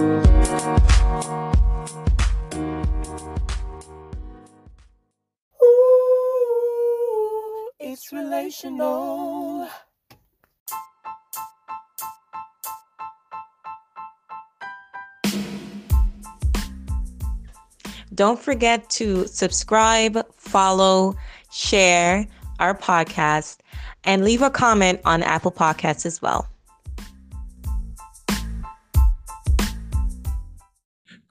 Ooh, it's relational. Don't forget to subscribe, follow, share our podcast, and leave a comment on Apple Podcasts as well.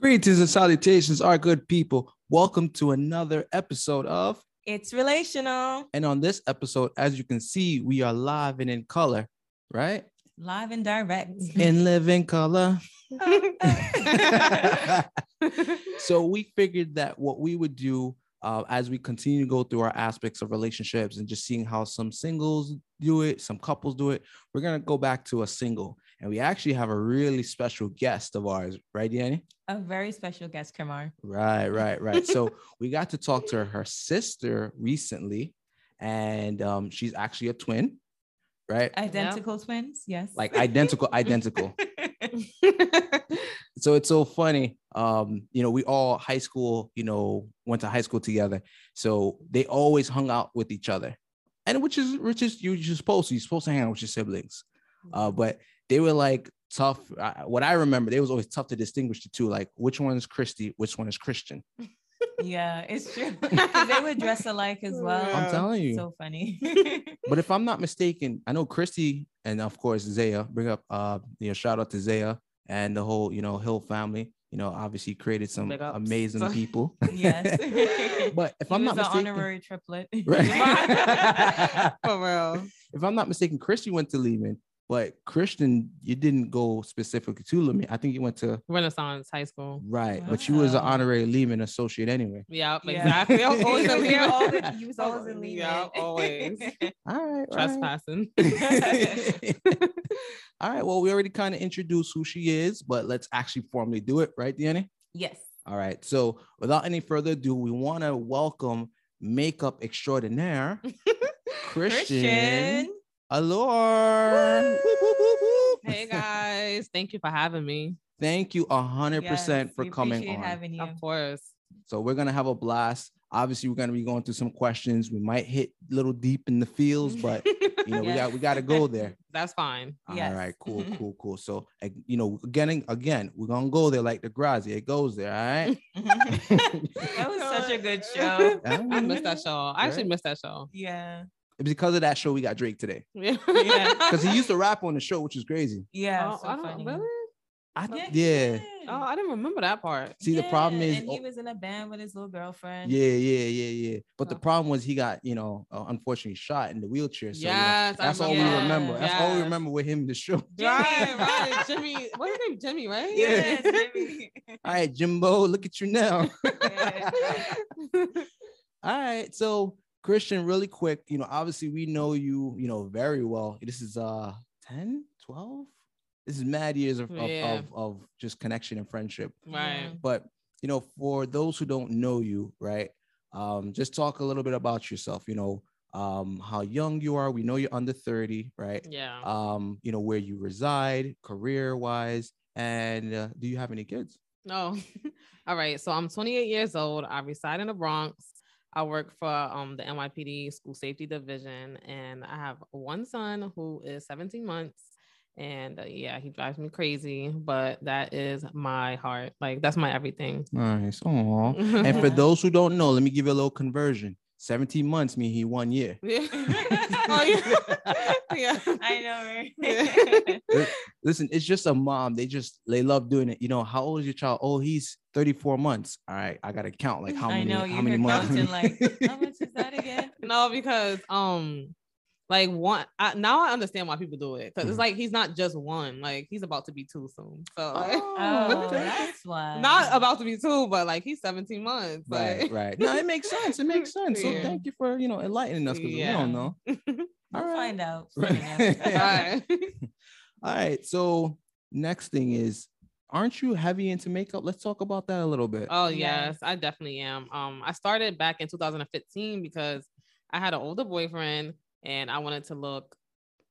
Greetings and salutations, our good people. Welcome to another episode of It's relational, and on this episode, as you can see, we are live and in color, right? live and direct. In living color. so we figured that what we would do uh, as we continue to go through our aspects of relationships and just seeing how some singles do it, some couples do it, we're gonna go back to a single. And we actually have a really special guest of ours, right, Danny? a very special guest, Kamar. Right, right, right. so we got to talk to her sister recently, and um, she's actually a twin, right? Identical twins, yes. Like identical, identical. so it's so funny. Um, you know, we all high school, you know, went to high school together. So they always hung out with each other. And which is which is you- you're supposed to, you're supposed to hang out with your siblings. Uh, but they were like tough. Uh, what I remember, they was always tough to distinguish the two, like which one is Christy, which one is Chrystian. yeah, it's true. they would dress alike as well. I'm telling you. So funny. But if I'm not mistaken, I know Christy and of course Zaya. Bring up, uh, you know, shout out to Zaya and the whole, you know, Hill family. You know, obviously created some Big ups. amazing people. yes. but if He I'm was not an mistaken, honorary triplet. right? For real. if I'm not mistaken, Christy went to Lehman, but Chrystian, you didn't go specifically to Lehman. I think you went to Renaissance High School. right, but you was an Wow. honorary Lehman associate anyway. Yep, Yeah. exactly. I was always He in was Lehman. all the- he was always in Lehman. Yeah, always. All right, all right. Trespassing. All right. Well, we already kind of introduced who she is, but let's actually formally do it, right, Danny? yes. All right. So, without any further ado, we want to welcome makeup extraordinaire, Chrystian, Alluree. Hey guys, thank you for having me. Thank you a hundred percent Yes, for we coming on. having you. Of course. So we're gonna have a blast. Obviously, we're gonna be going through some questions. We might hit a little deep in the fields, but you know, we got we got to go there. That's fine. Yes. All right, cool, cool, cool. So, you know, again, again, we're gonna go there like Degrassi. It goes there, all right. that was such a good show. I missed that show. I actually missed that show. Yeah. Because of that show, we got Drake today. Yeah. Yeah. Because he used to rap on the show, which is crazy. Yeah. Oh, so I don't funny. really. I Yeah. yeah, yeah. Oh, I didn't remember that part. See, the problem is, and he was in a band with his little girlfriend. yeah, yeah, yeah, yeah. But the Oh. problem was he got, you know, uh, unfortunately shot in the wheelchair. So you know, Yes, I that's all we remember. remember. That's all we remember with him in the show. Right, right. Jimmy, what's his name? Jimmy, right? Yes, Jimmy. All right, Jimbo, look at you now. All right. So Chrystian, really quick, you know, obviously we know you, you know, very well. This is uh 10, 12. This is mad years of, of, Yeah. of, of just connection and friendship. right. But you know, for those who don't know you, right? Um, just talk a little bit about yourself, you know, um, how young you are. We know you're under 30, right? Yeah. Um, you know, where you reside, career-wise, and uh, do you have any kids? No. All right. So I'm 28 years old. I reside in the Bronx. I work for um the NYPD School Safety Division, and I have one son who is 17 months. And uh, yeah, he drives me crazy, but that is my heart. Like that's my everything. Nice. Aw. And for those who don't know, let me give you a little conversion. 17 months mean he one year. Yeah. oh yeah. yeah. I know, right? Yeah. Listen, it's just a mom. They just they love doing it. You know, how old is your child? Oh, he's 34 months. All right, I gotta count like how I many know how you many heard months. counting like how much is that again? no, because um, like one I, now I understand why people do it because Mhm. it's like he's not just one, like he's about to be two soon. So like, Oh, that's why. not about to be two, but like he's 17 months. Right, Like, right. No, it makes sense. It makes sense. So thank you for you know enlightening us because we don't know. We'll All right. find out. Right. All right. All right. So next thing is, aren't you heavy into makeup? Let's talk about that a little bit. Oh Yes. yes, I definitely am. Um, I started back in 2015 because I had an older boyfriend and I wanted to look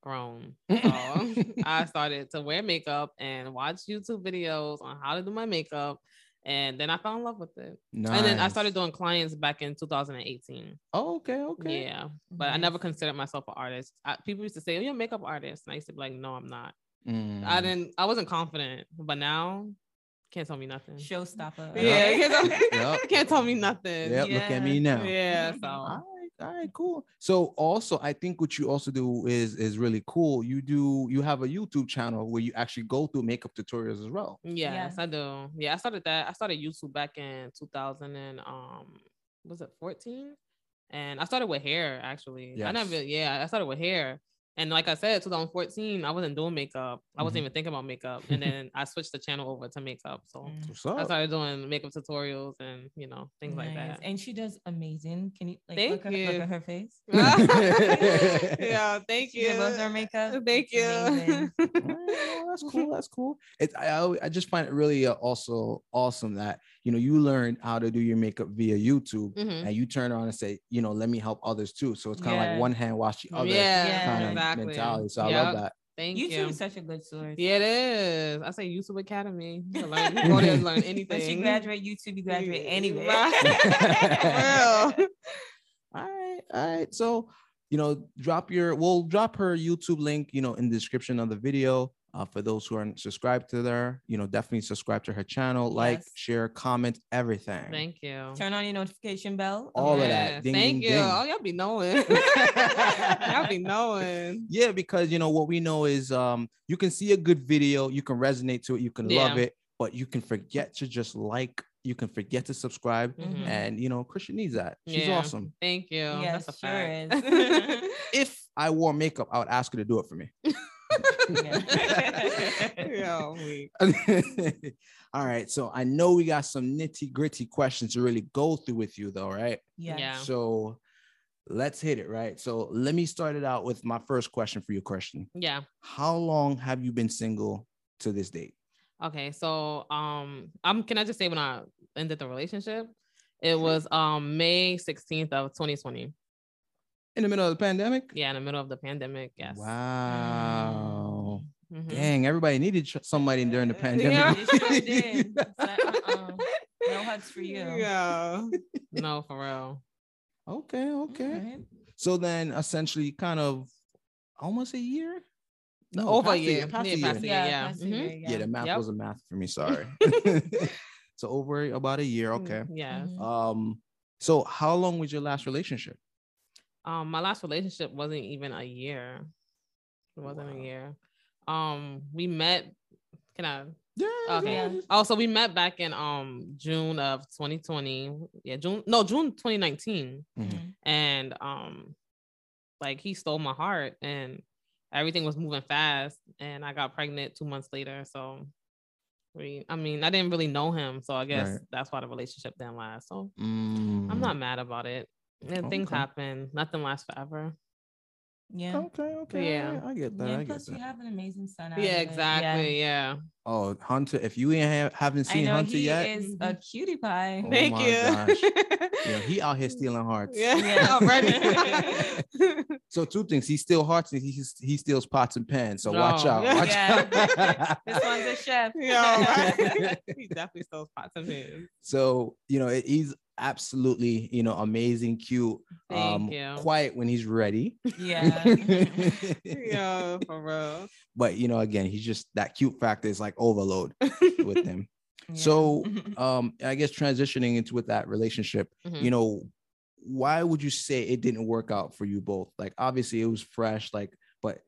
grown. So I started to wear makeup and watch YouTube videos on how to do my makeup. And then I fell in love with it. And then I started doing clients back in 2018. Oh, okay, okay. Yeah. But I never considered myself an artist. I, people used to say, Oh, you're a makeup artist. And I used to be like, No, I'm not. I Mm. didn't, I wasn't confident. But now, can't tell me nothing. Showstopper. Yeah, can't tell me, Yep. can't tell me nothing. Yep, look at me now. Yeah. So right, all right, cool. So also, I think what you also do is is really cool. You do you have a YouTube channel where you actually go through makeup tutorials as well. yes, I do. Yeah, I started that. I started YouTube back in 2000 and um was it 14? And I started with hair actually. I never Yes. yeah, I started with hair. And like I said, 2014, I wasn't doing makeup. I wasn't Mhm. even thinking about makeup. And then I switched the channel over to makeup. So Mm. I started doing makeup tutorials and you know things like that. And she does amazing. Can you like Thank look, at, look at her face? yeah, thank She loves her makeup. Thank It's amazing. All right, that's cool. That's cool. It, I, I just find it really uh, also awesome that you know you learned how to do your makeup via YouTube, Mhm. and you turn around and say, you know, let me help others too. So it's kind of Yeah. like one hand wash the other Yeah, Yeah. kind of exactly. mentality. So I love that. Thank you. YouTube you. is such a good source. Yeah, it is. I say YouTube Academy. You can learn, you can go there and learn anything. Once you graduate YouTube, you graduate anyway. Right. For real. All right, all right. So, you know, drop your we'll drop her YouTube link, you know, in the description of the video. Uh, for those who aren't subscribed to her, you know, definitely subscribe to her channel, like, Yes. share, comment, everything. Thank you. Turn on your notification bell. All of that. Ding, Thank ding, you. ding. Oh, y'all be knowing. y'all be knowing. Yeah, because you know what we know is um you can see a good video, you can resonate to it, you can love it, but you can forget to just like, you can forget to subscribe, Mhm. and you know, Chrystian needs that. She's Yeah. awesome. Thank you. Yes, That's a sure fact. is. If I wore makeup, I would ask her to do it for me. yeah, All right. So I know we got some nitty gritty questions to really go through with you, though, right? Yeah. Yeah. So let's hit it, right? So let me start it out with my first question for you, Chrystian. yeah. How long have you been single to this date? Okay, so um, I'm. Can I just say when I ended the relationship, it was um May 16th of 2020. In the middle of the pandemic? Yeah, in the middle of the pandemic. Yes. Wow. Mhm. Dang, everybody needed ch- somebody during the pandemic. they sure like, uh-uh, no hugs for you. Yeah. no, for real. okay, okay. Alright. So then essentially kind of almost a year? No, Over a past year. past Yeah, a year. past a year. Yeah, yeah. past a Mhm. year, Yeah, the math Yep. wasn't math for me. Sorry. so over about a year. Okay. Yeah. Mhm. Um. So how long was your last relationship? Um, my last relationship wasn't even a year. It wasn't Wow. a year. Um, we met. Can I? Yeah. Okay. Yeah. Oh, so we met back in um June of 2020. Yeah, June. No, June 2019. Mhm. Mhm. and um like he stole my heart and everything was moving fast and i got pregnant two months later so we i mean i didn't really know him so i guess Right. that's why the relationship didn't last so Mm. i'm not mad about it and things Okay. happen nothing lasts forever Yeah. Okay. Okay. Yeah. I, I get that. Yeah, I get plus you have an amazing son. yeah exactly yeah, Oh, Hunter! If you ain't ha- haven't I seen know Hunter he yet, is a mm-hmm. cutie pie. Oh thank my you gosh. you he out here stealing hearts. yeah, Yeah. already So two things: he steals hearts and he he steals pots and pans. So watch out. Watch Yeah. out. This one's a chef. yeah right. he definitely steals pots and pans so you know it- he's absolutely you know amazing, cute, Thank um, you. quiet when he's ready. yeah. yeah for real but you know, again, he's just that cute factor is like overload with him. Yeah. So um, I guess transitioning into with that relationship, Mhm. you know, why would you say it didn't work out for you both? Like obviously it was fresh, like, but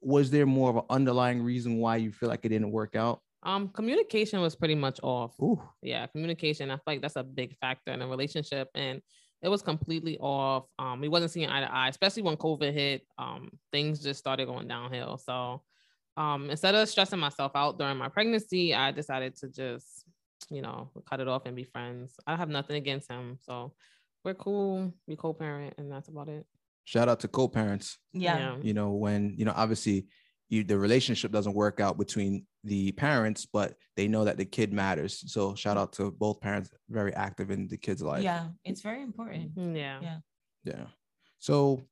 was there more of an underlying reason why you feel like it didn't work out? Um, communication was pretty much off. Ooh. Yeah, communication. I feel like that's a big factor in a relationship, and it was completely off. Um, we wasn't seeing eye to eye, especially when COVID hit. Um, things just started going downhill. So, um, instead of stressing myself out during my pregnancy, I decided to just, you know, cut it off and be friends. I have nothing against him, so we're cool. We co-parent, and that's about it. Shout out to co-parents. yeah. You know, when you know, obviously you the relationship doesn't work out between the parents, but they know that the kid matters. So shout out to both parents, very active in the kid's life. Yeah. It's very important. Yeah. Yeah. Yeah. So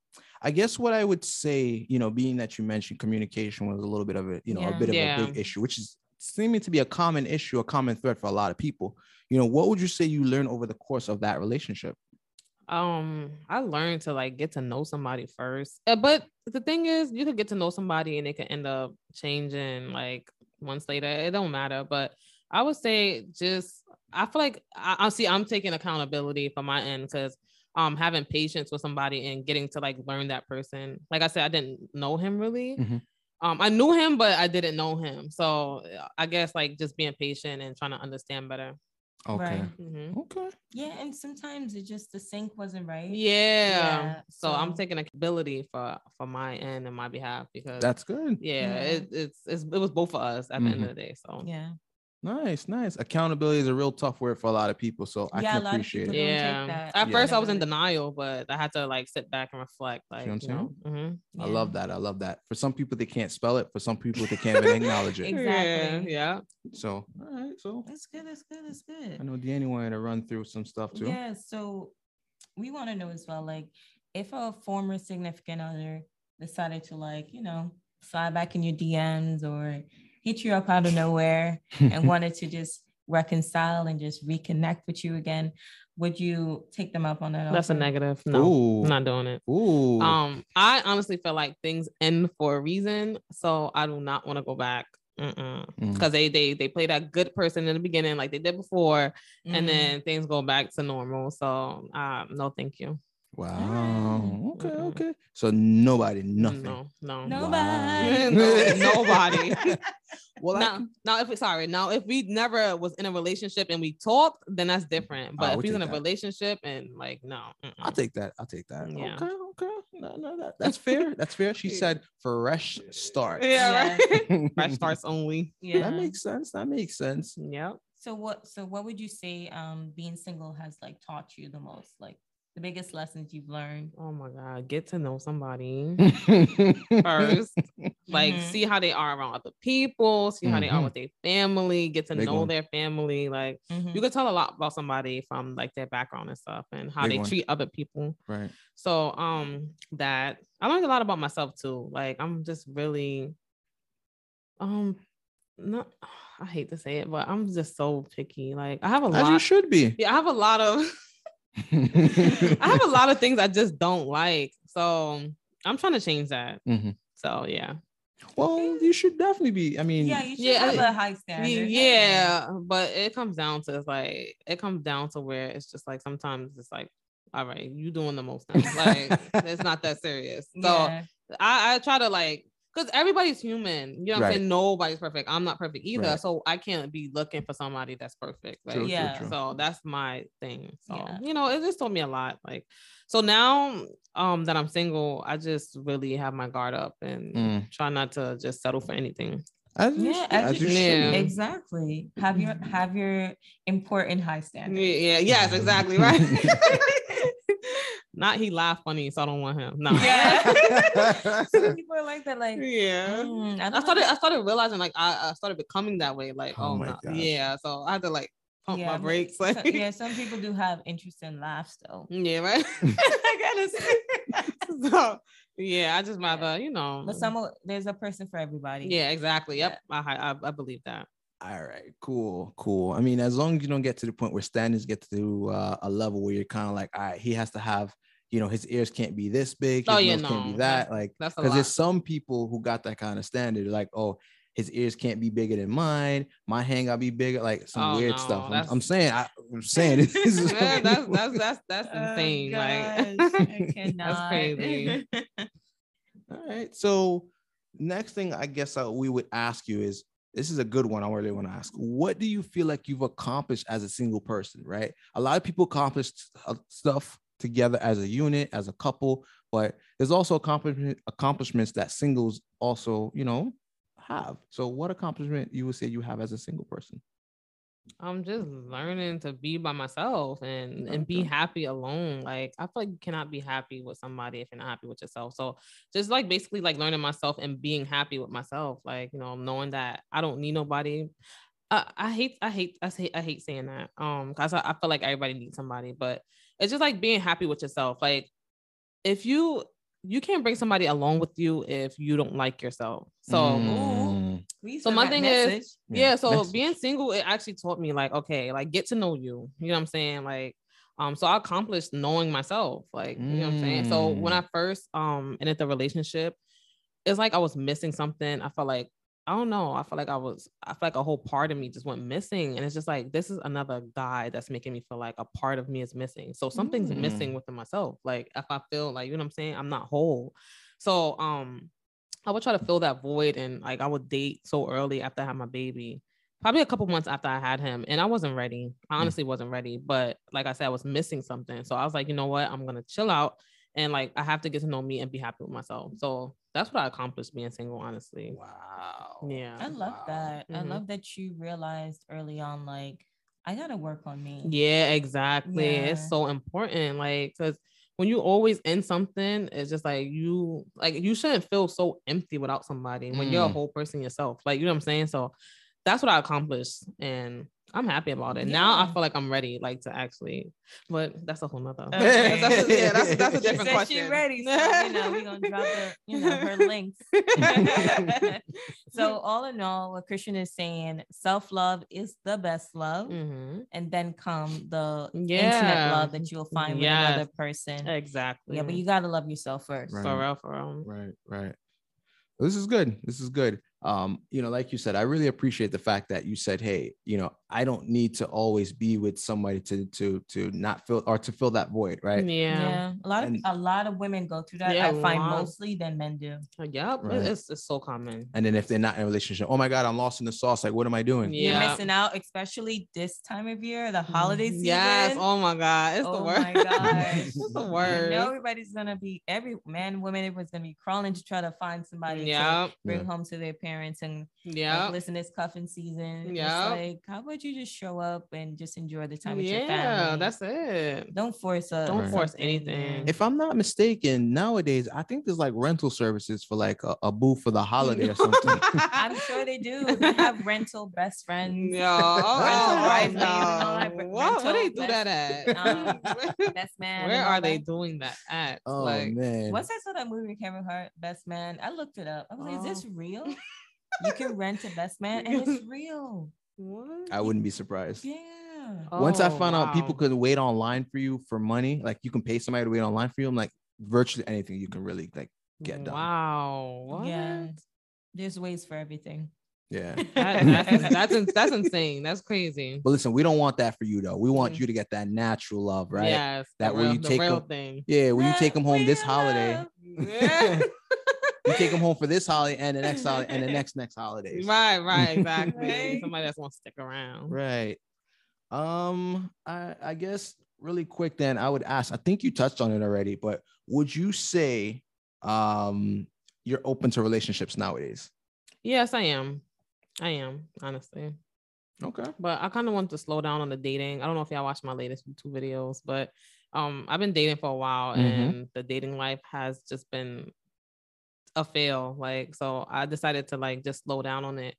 I guess what I would say, you know, being that you mentioned communication was a little bit of a, you know, Yeah. a bit of Yeah. a big issue, which is seeming to be a common issue, a common thread for a lot of people. You know, what would you say you learned over the course of that relationship? um i learned to like get to know somebody first Uh, but the thing is you could get to know somebody and it could end up changing like months later it don't matter. But i would say just i feel like i, I see i'm taking accountability for my end because um having patience with somebody and getting to like learn that person. Like i said i didn't know him really. Mhm. um i knew him but i didn't know him. So i guess like just being patient and trying to understand better Okay. Right. Mhm. Okay. Yeah, and sometimes it just the sync wasn't right. Yeah. Yeah, So, I'm so- taking accountability for for my end and my behalf because That's good. yeah, Yeah. It, it's, it's it was both of us at the end of the day. So Yeah. Nice, nice. Accountability is a real tough word for a lot of people. So I Yeah, a can lot of appreciate people it. don't take yeah. that At first I was in denial, but I had to like sit back and reflect. Like what I'm you know, mhm. I love that. I love that. For some people, they can't spell it. For some people, they can't even acknowledge it. Exactly. Yeah. So, all right. So That's good. That's good. That's good. I know Danny wanted to run through some stuff too. Yeah. So we want to know as well, like, if a former significant other decided to, like, you know, slide back in your DMs or hit you up out of nowhere and wanted to just reconcile and just reconnect with you again, would you take them up on that? That's a negative. No, Ooh. I'm not doing it. Ooh. Um, I honestly feel like things end for a reason, so I do not want to go back. Mm. Because they they they play that good person in the beginning, like they did before, Mhm. and then things go back to normal. So, uh, no, thank you. Wow. Okay. Mm-mm. Okay. So nobody, nothing. No, no, Nobody. No, nobody. Well, I now, can- now, if we sorry, now if we never was in a relationship and we talked, then that's different. But Oh, if we'll he's in a that. relationship and like no, I'll take that. I'll take that. Yeah. Okay. Okay. No, no, that, that's fair. That's fair. She said fresh start. yeah, right. that Fresh starts only. Yeah. That makes sense. That makes sense. Yep. So what so what would you say um being single has like taught you the most? Like the biggest lessons you've learned? Oh my god, get to know somebody First. first. Like Mhm. see how they are around other people, see how they are Mhm. with their family, get to Big know one. their family. Like Mhm. you can tell a lot about somebody from like their background and stuff and how Big they one. treat other people. Right. So um that I learned a lot about myself too. Like I'm just really um not I hate to say it, but I'm just so picky. Like I have a As you lot. should be. Yeah, I have a lot of I have a lot of things I just don't like. So I'm trying to change that. Mhm. So yeah. Well, you should definitely be. I mean, yeah, you should Yeah, have I- a high standard. Yeah, but it comes down to it's like it comes down to where it's just like sometimes it's like, all right, you doing the most now. Like it's not that serious. So Yeah. I, I try to like because everybody's human. You know what I'm Right. saying? Nobody's perfect. I'm not perfect either. Right. So I can't be looking for somebody that's perfect. Like, True, true, Yeah. true. so that's my thing. So Yeah. you know, it just told me a lot. Like so now um that I'm single, I just really have my guard up and Mm. try not to just settle for anything. as Yeah, should- as as you you should. should. Yeah. Exactly. Have your have your important high Yeah, standard. yeah, yes, exactly, right. Not he laugh funny, so I don't want him. No. Yeah. Some people are like that, like yeah. "Mm, I, I started I started realizing like I, I started becoming that way. Like, Oh oh, my no. yeah. So I had to like pump Yeah, my but brakes. so- Like yeah, some people do have interest in laughs though. yeah, right. I gotta say. so yeah, I just rather, you know. But some there's a person for everybody. yeah, exactly. Yep. I, I I believe that. All right, cool, cool. I mean, as long as you don't get to the point where standards get to uh, a level where you're kind of like, all right, he has to have, you know, his ears can't be this big, his Oh, yeah, nose can't be that, that's- like, because there's some people who got that kind of standard, like, oh, his ears can't be bigger than mine, my hand gotta be bigger, like some Oh, weird no, stuff. I'm, I'm saying, I, am saying this is Yeah, that's that's that's that's Oh, insane. gosh, like I cannot. That's crazy. All right. So next thing I guess uh, we would ask you is this is a good one. I really want to ask. What do you feel like you've accomplished as a single person? Right. A lot of people accomplish uh, stuff together as a unit, as a couple, but there's also accomplishment accomplishments that singles also, you know, have. So what accomplishment you would say you have as a single person? I'm just learning to be by myself and and be happy alone. Like I feel like you cannot be happy with somebody if you're not happy with yourself. So just like basically like learning myself and being happy with myself. Like you know, knowing that I don't need nobody. I, I hate I hate I hate I hate saying that. Um, cause I, I feel like everybody needs somebody, but it's just like being happy with yourself. Like if you you can't bring somebody along with you if you don't like yourself. So Mm. So my write thing is- Yeah, yeah, so that's- being single it actually taught me like okay like get to know you you know what i'm saying like um so i accomplished knowing myself like you know what i'm saying so when Mm. i first um ended the relationship it's like i was missing something i felt like i don't know i felt like i was i felt like a whole part of me just went missing and it's just like this is another guy that's making me feel like a part of me is missing so something's Mm. missing within myself like if i feel like you know what i'm saying i'm not whole so um I would try to fill that void and like I would date so early after I had my baby. Probably a couple months after I had him. And I wasn't ready. I Mm. honestly wasn't ready. But like I said, I was missing something. So I was like, you know what? I'm gonna chill out and like I have to get to know me and be happy with myself. So that's what I accomplished being single, honestly. Wow. Yeah. I love that. I Mhm. love that you realized early on, like, I gotta work on me. Yeah, exactly. It's so important. Like, because when you always in something, it's just like you like you shouldn't feel so empty without somebody when you're a Mm. whole person yourself. Like, you know what I'm saying? So that's what I accomplished. And I'm happy about it. Now I feel like I'm ready, like to actually, but that's a whole nother. Okay. That's a- yeah, that's, that's a She different said question. She ready, so you know we're gonna drop her, you know, her links. so all in all, what Chrystian is saying, self love is the best love, Mhm. and then come the intimate Yeah. love that you'll find with another person. Exactly. Yeah, but you gotta love yourself first. Right. for real, for real. Right, right. This is good. This is good. Um, you know, like you said, I really appreciate the fact that you said, "Hey, you know, I don't need to always be with somebody to to to not fill or to fill that void, right?" Yeah. Yeah. a lot of And- a lot of women go through that. Yeah, I a find lot. mostly than men do. Yep. Right. It's, it's so common. And then if they're not in a relationship, oh my god, I'm lost in the sauce. Like, what am I doing? Yeah. You're missing out, especially this time of year, the holiday season. Yes. Oh my God. It's the Oh worst. my gosh. it's the You worst. know everybody's gonna be every man, woman, everyone's gonna be crawling to try to find somebody to Yeah. bring Yeah. home to their parents and like, Yeah. listen, it's cuffing season. Yeah. like, how about you just show up and just enjoy the time with your Yeah. family? That's it. don't force a Don't force anything. If I'm not mistaken, nowadays I think there's like rental services for like a, a booth for the holiday or something. I'm sure they do. They have rental best friends. Yeah. Oh, Rental oh, bridesmaids and all no. that, but What? Where they rental do that at? um, Best man. Where are they that. doing that at? oh like, man. What's that saw that movie Kevin Hart, Best Man? I looked it up. I was like, is this Oh. real? You can rent a Best Man and it's real. what? I wouldn't be surprised. Yeah. Once I Oh, found out people wow. could wait online for you for money, like you can pay somebody to wait online for you, I'm like virtually anything you can really like get done. Wow. What? Yeah. There's ways for everything. Yeah. That- that's, that's, that's insane. That's crazy. But listen, we don't want that for you though. We want Mm. you to get that natural love, right? Yes. That the way real, you the take real them- thing. Yeah, when you take them home this Real holiday. Yeah. you take them home for this holiday and the next holiday and the next next holidays. right, right, exactly. Right. Somebody that's want to stick around. Right. Um, I I guess really quick then I would ask, I think you touched on it already, but would you say um you're open to relationships nowadays? Yes, I am. I am, honestly. Okay. But I kind of want to slow down on the dating. I don't know if y'all watched my latest YouTube videos, but um, I've been dating for a while Mhm. and the dating life has just been a fail. Like, so I decided to like just slow down on it.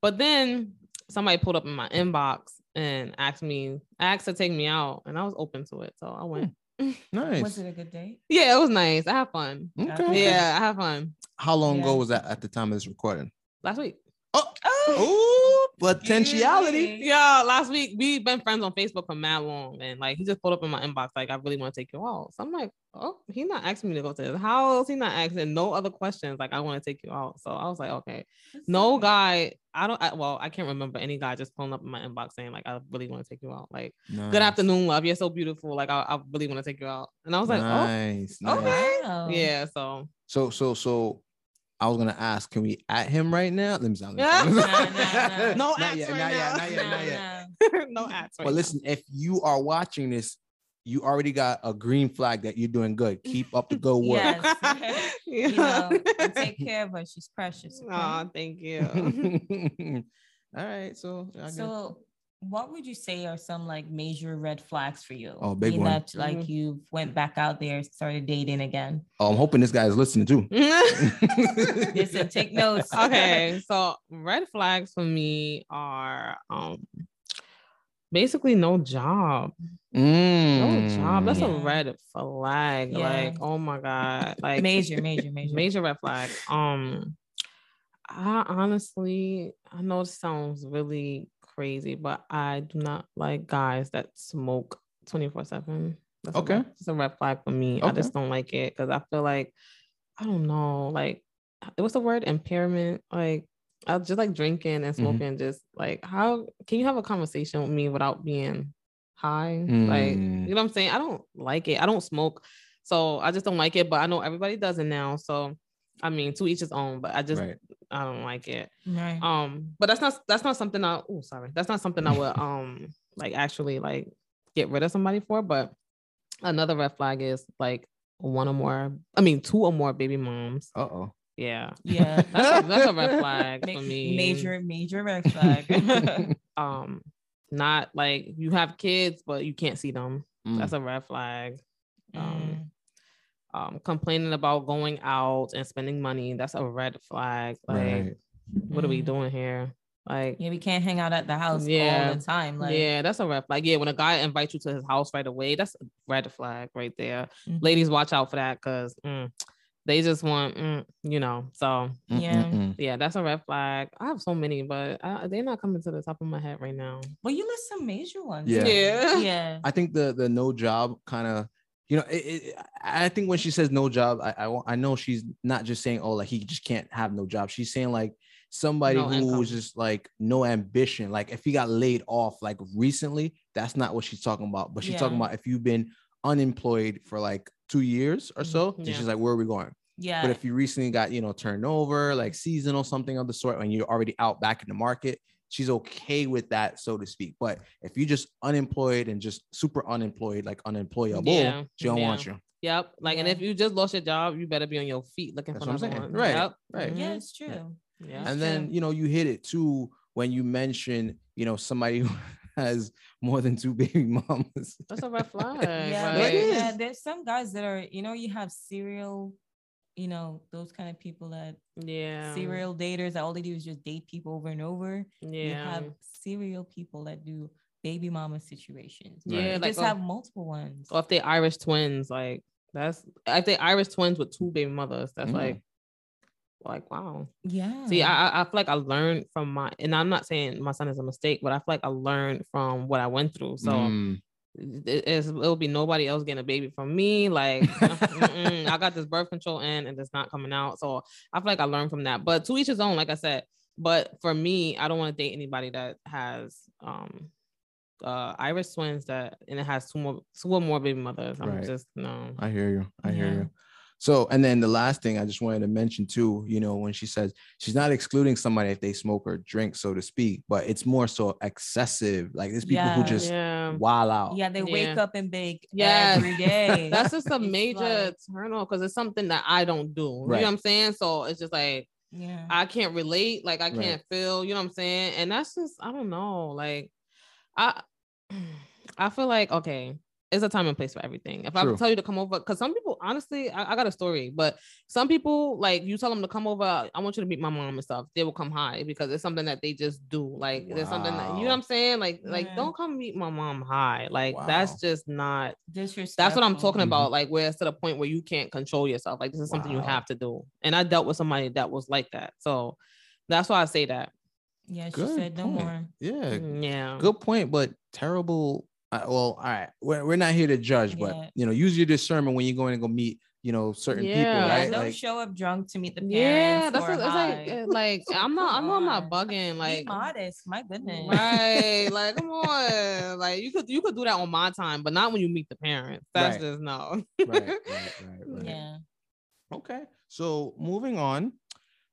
But then somebody pulled up in my inbox and asked me, asked to take me out, and I was open to it. So I hmm. went. Nice. Was it a good date? Yeah, it was nice. I had fun. Okay. Okay. Yeah, I had fun. How long ago was that at the time of this recording? Last week. Oh, Oh, ooh, potentiality. Yeah, last week we've been friends on Facebook for mad long, and like he just pulled up in my inbox like I really want to take you out. So I'm like, oh, he not asking me to go to his house. He not asking no other questions. Like I want to take you out. So I was like, okay, That's no nice. guy. I don't. I, well, I can't remember any guy just pulling up in my inbox saying like I really want to take you out. Like Nice. good afternoon, love. You're so beautiful. Like I, I really want to take you out. And I was like, oh, nice, oh, nice. okay, Wow. yeah. So So so so I was gonna ask, can we at him right now? Let me sound Nah, nah, nah. No not yet, right not yet, not yet, not yet. No ads. But right listen, if you are watching this, you already got a green flag that you're doing good. Keep up the good work. Yes. You know, take care of her. She's precious. okay? Oh, thank you. All right, so I guess- So, what would you say are some like major red flags for you? Oh, big Being one. That like Mhm. you went back out there, started dating again. oh, I'm hoping this guy is listening too. Listen, take notes. okay, so red flags for me are um basically no job. No job. That's a red flag. Yeah. Like, oh my god. Like major, major, major. major red flag. Um, I honestly, I know it sounds really crazy, but I do not like guys that smoke twenty four seven. Okay. it's a red flag for me. I just don't like it because I feel like I don't know, like what's the word impairment? Like I just like drinking and Mhm. smoking. Just like how can you have a conversation with me without being high? Like Mm. you know what I'm saying? I don't like it. I don't smoke, so I just don't like it. But I know everybody does it now. So I mean, to each his own. But I just Right. I don't like it. Right. Um, but that's not that's not something I oh sorry, that's not something I would um like actually like get rid of somebody for. But another red flag is like one or more, I mean two or more baby moms. Uh oh. Yeah. yeah. That's a, that's a red flag Ma- for me. Major, major red flag. um not like you have kids but you can't see them. Mm. That's a red flag. Um, Mm. Um complaining about going out and spending money, that's a red flag. Like Right. what are we Mm. doing here? Like Yeah, we can't hang out at the house Yeah. all the time. Like, yeah, that's a red flag. Yeah, when a guy invites you to his house right away, that's a red flag right there. Mhm. Ladies, watch out for that because they just want, mm, you know. So Yeah. Mm-mm-mm. yeah, that's a red flag. I have so many, but I, they're not coming to the top of my head right now. Well, you list some major ones. Yeah. Yeah. Yeah. I think the the no job kind of you know it, it, I think when she says no job I, I I know she's not just saying oh like he just can't have no job she's saying like somebody No who income. was just like no ambition like if he got laid off like recently that's not what she's talking about but she's talking about if you've been unemployed for like two years or so mm-hmm. then Yeah. she's like where are we going Yeah. but if you recently got you know turned over like seasonal something of the sort and you're already out back in the market she's okay with that so to speak but if you're just unemployed and just super unemployed like unemployable Yeah, she don't want you Yep. Like, and if you just lost your job, you better be on your feet looking That's for what I'm another saying. one. Right, Yep. right. mhm, yeah, it's true. Yeah. It's and then true. you know you hit it too when you mention you know somebody who has more than two baby mamas That's a red flag. yeah, Like- but It yeah, there's some guys that are, you know, you have serial, you know, those kind of people that yeah. serial daters that all they do is just date people over and over. You Yeah. have serial people that do baby mama situations. Yeah, You like, just have multiple ones. or if they Irish twins, like that's if they Irish twins with two baby mothers, that's Mm. like like wow. yeah. See, I I- I feel like I learned from my and I'm not saying my son is a mistake, but I feel like I learned from what I went through. So Mm, it, it's, it'll be nobody else getting a baby from me. Like I got this birth control in and it's not coming out. So I feel like I learned from that. But to each his own, like I said. But for me, I don't want to date anybody that has um uh Irish twins that and it has two more two or more baby mothers. I'm Right. just no. i hear you i hear Yeah. you so and then the last thing i just wanted to mention too you know when she says she's not excluding somebody if they smoke or drink so to speak but it's more so excessive like there's people who just yeah. wild out yeah, they wake up and bake Yes. every day. That's just a major like- turn off because it's something that I don't do. You know what I'm saying? So it's just like yeah. I can't relate, like I can't feel, you know what I'm saying? And that's just I don't know. Like I I feel like okay, it's a time and place for everything. If True. I tell you to come over, because some people honestly, I, I got a story, but some people like you tell them to come over, I want you to meet my mom and stuff, they will come high because it's something that they just do. Like there's something that you know what I'm saying? Like, like don't come meet my mom high. Like that's just not Disrespectful. that's what I'm talking Mhm. about. Like where it's to the point where you can't control yourself. Like this is something you have to do. And I dealt with somebody that was like that. So that's why I say that. Yeah, she Good said no point. more. yeah Mm, Yeah. good point but terrible uh, well all right we're, we're not here to judge Yeah. but you know use your discernment when you're going to go meet you know certain Yeah. people Yeah, right don't like show up drunk to meet the parents. Yeah, that's or what, it's like. uh, Like I'm not. I know I'm not Come on. bugging. Be Like modest. My goodness. right. Like come on. Like you could you could do that on my time, but not when you meet the parents. That's Right. just no. right, right, right, right. Yeah. Okay. So moving on,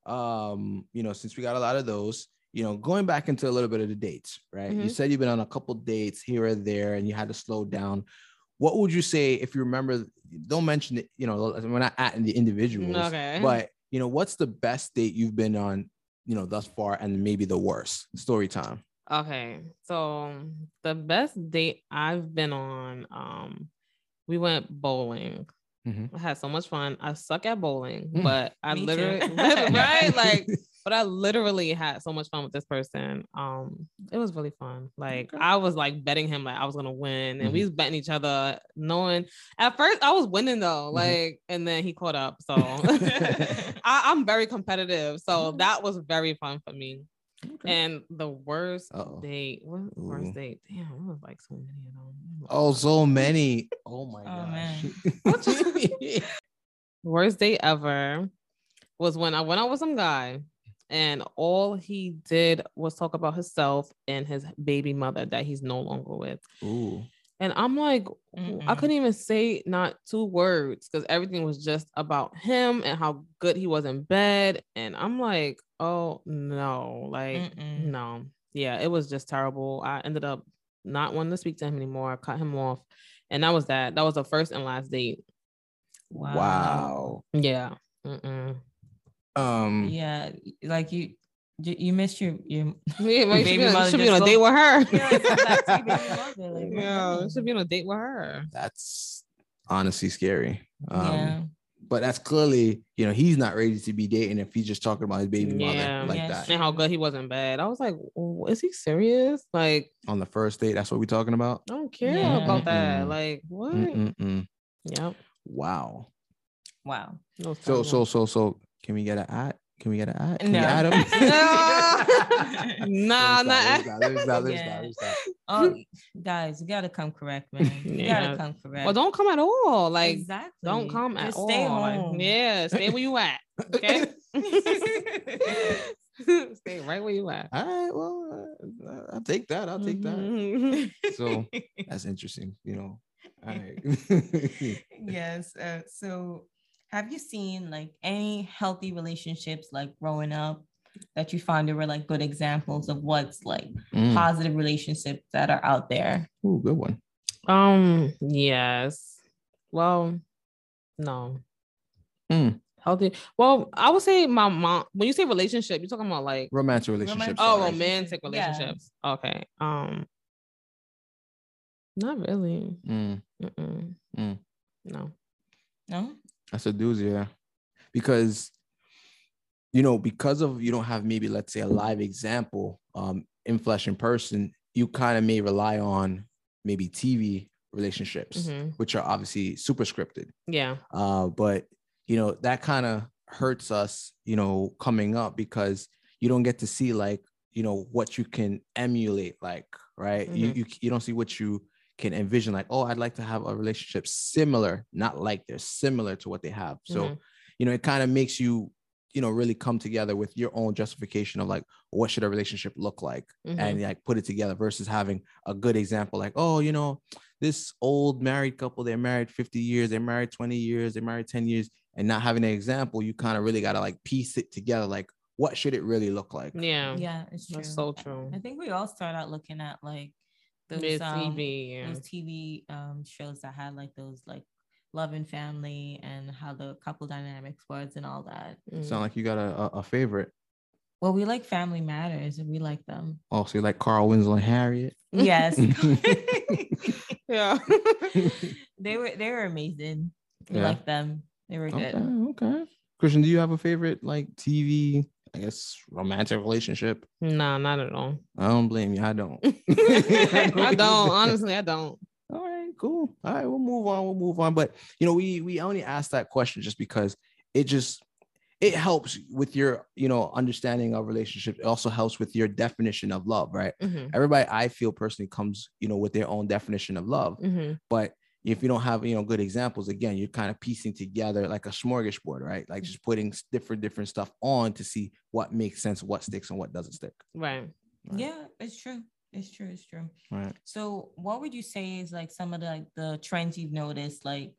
um, you know, since we got a lot of those, you know, going back into a little bit of the dates, right? You Mhm. said you've been on a couple dates here or there and you had to slow down. What would you say if you remember? Don't mention it, you know, we're not at the individuals, Okay. but you know, what's the best date you've been on, you know, thus far, and maybe the worst? Story time. Okay, so the best date I've been on, um, we went bowling. Mhm. I had so much fun. I suck at bowling, Mm. but I Me literally right like but I literally had so much fun with this person. Um, it was really fun. Like Okay. I was like betting him like I was gonna win, and we Mhm. was betting each other, knowing at first I was winning though. Mhm. Like, and then he caught up. So I, I'm very competitive. So that was very fun for me. Okay. And the worst Uh-oh. date, what Ooh. worst date? Damn, it was like so many of them. Oh, so many. Oh my Oh, gosh. worst date ever was when I went out with some guy and all he did was talk about himself and his baby mother that he's no longer with. Ooh. And I'm like, I Mm-mm. couldn't even say not two words because everything was just about him and how good he was in bed. And I'm like, oh no, like, Mm-mm. no. Yeah, it was just terrible. I ended up not wanting to speak to him anymore. I cut him off. And that was that. That was the first and last date. Wow. Yeah. Mm-mm. Um. Yeah, like you, you you missed your your. Yeah, like, Baby should be, mother should be on a date with her. Yeah, like, come back to your baby mother, like, yeah, happened? should be on a date with her. That's honestly scary. Um, yeah, But that's clearly, you know, he's not ready to be dating if he's just talking about his baby Yeah. mother like Yeah, that And how good he wasn't bad. I was like, "Oh, is he serious? Like, on the first date. That's what we're talking about. I don't care Yeah. about that. Mm-mm. Like, what? Mm-mm-mm. Yep. Wow. wow. It So, so, so, so, can we get an ad? Can we get an ad? Can No. nah, nah. Yeah. let me stop. Oh, guys, you gotta come correct, man. You Yeah. gotta come correct. Well, don't come at all. Like, exactly. don't come at Just all. Stay Like, home. yeah, stay where you at. Okay. stay right where you at. All right, well, uh, I'll take that. I'll take that. Mhm. So that's interesting, you know. All right. yes. Uh, so, have you seen like any healthy relationships like growing up that you found there were like good examples of what's like Mm. positive relationships that are out there? Oh, good one. Um, yes. Well, no. Mm. Healthy. Well, I would say my mom. When you say relationship, you're talking about like Romantic relationships. oh, sorry. romantic Yeah. relationships. Okay. Um, not really. Mm. Mm. No. No. That's a doozy, yeah. Because you know, because of you don't have maybe let's say a live example um in flesh in person, you kind of may rely on maybe TV relationships, Mhm. which are obviously super scripted. Yeah. Uh, but you know, that kind of hurts us, you know, coming up because you don't get to see like, you know, what you can emulate, like, right? You, Mhm. you you don't see what you can envision, like, oh, I'd like to have a relationship similar, not like they're similar to what they have. So, Mhm. you know, it kind of makes you, you know, really come together with your own justification of like, what should a relationship look like? Mhm. and like put it together versus having a good example like oh you know this old married couple they're married 50 years they're married 20 years they're married 10 years and not having an example you kind of really got to like piece it together like what should it really look like yeah. Yeah, it's true. That's so true. I think we all start out looking at like those Mid um, TV. Yeah. those TV um shows that had like those like love and family and how the couple dynamics was and all that. Mm. sound like you got a, a, a favorite Well, we like Family Matters and we like them. oh so you like carl winslow and harriet Yes. yeah. they were they were amazing. We Yeah. like them. They were okay good. okay chrystian do you have a favorite like tv i guess romantic relationship nah, not at all. i don't blame you i don't I don't. Honestly, I don't. All right, cool. All right, we'll move on. We'll move on. But you know, we we only asked that question just because it just it helps with your you know understanding of relationship. It also helps with your definition of love, right? Mhm. Everybody, I feel personally, comes you know with their own definition of love. Mhm. But if you don't have you know good examples, again, you're kind of piecing together like a smorgasbord, right? Like just putting different different stuff on to see what makes sense, what sticks, and what doesn't stick. Right. Right. Yeah, it's true. It's true. It's true. Right. So, what would you say is like some of the like the trends you've noticed like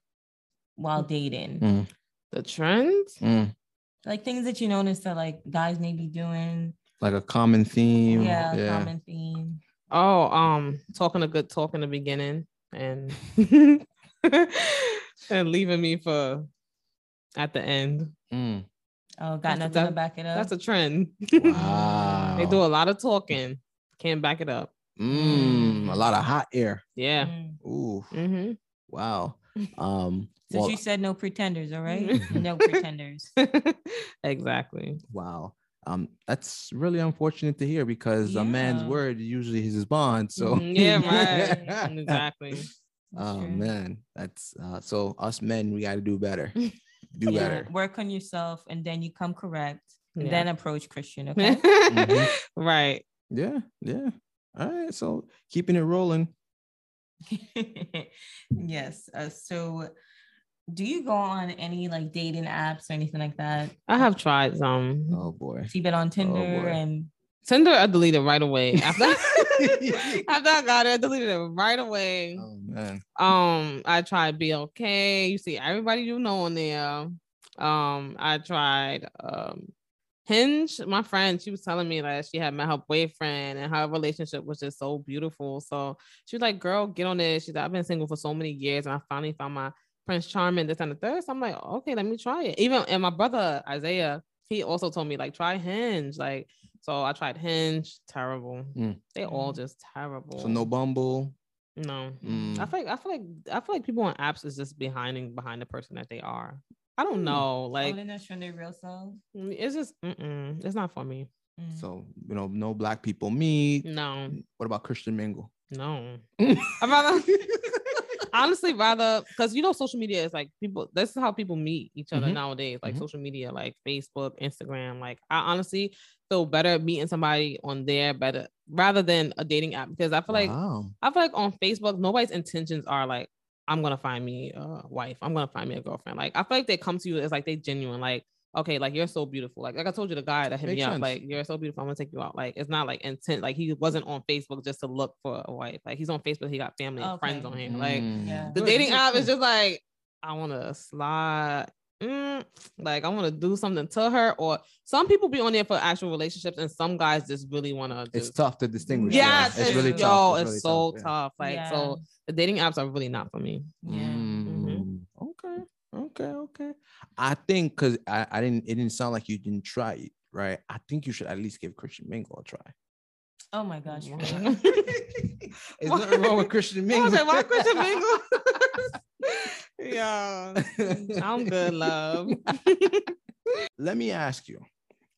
while dating? Mm, The trends. mm. Like things that you notice that like guys may be doing. Like a common theme. Yeah, yeah. common theme. Oh, um, talking a good talk in the beginning and and leaving me for at the end. Mm. Oh, got That's- nothing to back it up. That's a trend. Wow. they do a lot of talking, can't back it up. Mm, a lot of hot air. Yeah. Mm. Ooh, hmm wow. Um, Since well, you said no pretenders, all right? no pretenders. exactly. wow. Um, that's really unfortunate to hear because a man's word usually is his bond. So Mhm, yeah, right. Exactly. That's Oh true. man, that's uh, so us men we got to do better. Do Yeah, better. Work on yourself and then you come correct. And Yeah. then approach Chrystian. Okay. Mhm. right. Yeah, yeah. All right, so keeping it rolling. yes. Uh, so do you go on any like dating apps or anything like that? I have tried some. Oh boy. So you've been on Tinder boy. and Tinder, I deleted right away. After, after I got it, I deleted it right away. Oh man. Um, I tried BLK. You see everybody you know on there. Um, I tried um Hinge. My friend, she was telling me that she had met her boyfriend and her relationship was just so beautiful. So she was like, "Girl, get on this." She's like, "I've been single for so many years, and I finally found my Prince Charming this and the third. So I'm like, "Okay, let me try it." Even and my brother Isaiah, he also told me like, "Try Hinge." Like, so I tried Hinge. Terrible. Mm. They all Mm. just terrible. So no Bumble. No, Mm. I feel like I feel like I feel like people on apps is just behind behind the person that they are. I don't know, like like oh, they're not showing their real selves. mm, it's just mm-mm, it's not for me. Mm. So you know, no black people meet. No, What about Christian Mingle? no. I'd rather honestly rather because you know social media is like people. This is how people meet each other Mhm. nowadays. Like Mhm. social media, like Facebook, Instagram. Like I honestly feel better meeting somebody on there better rather than a dating app because I feel like wow. I feel like on Facebook, nobody's intentions are like, I'm gonna find me a wife. I'm gonna find me a girlfriend. Like I feel like they come to you as like they genuine. Like okay, like you're so beautiful. Like like I told you, the guy that hit Makes me up, like you're so beautiful. I'm gonna take you out. Like it's not like intent. Like he wasn't on Facebook just to look for a wife. Like he's on Facebook. He got family and friends on him. Like Mm. Yeah. the dating app is just like I want to slide. mm, like I want to do something to her, or some people be on there for actual relationships, and some guys just really want to. It's tough to distinguish. yeah. Yes, it's really yo, tough. it's, really so yeah. tough. Like Yeah. so, the dating apps are really not for me. Yeah. Mm, Okay. Okay. I think because I, I didn't it didn't sound like you didn't try it, right? I think you should at least give Christian Mingle a try. Oh my gosh. There's nothing wrong with Christian I Mingle. was like, why Christian Mingle? yeah, I'm good, love. Let me ask you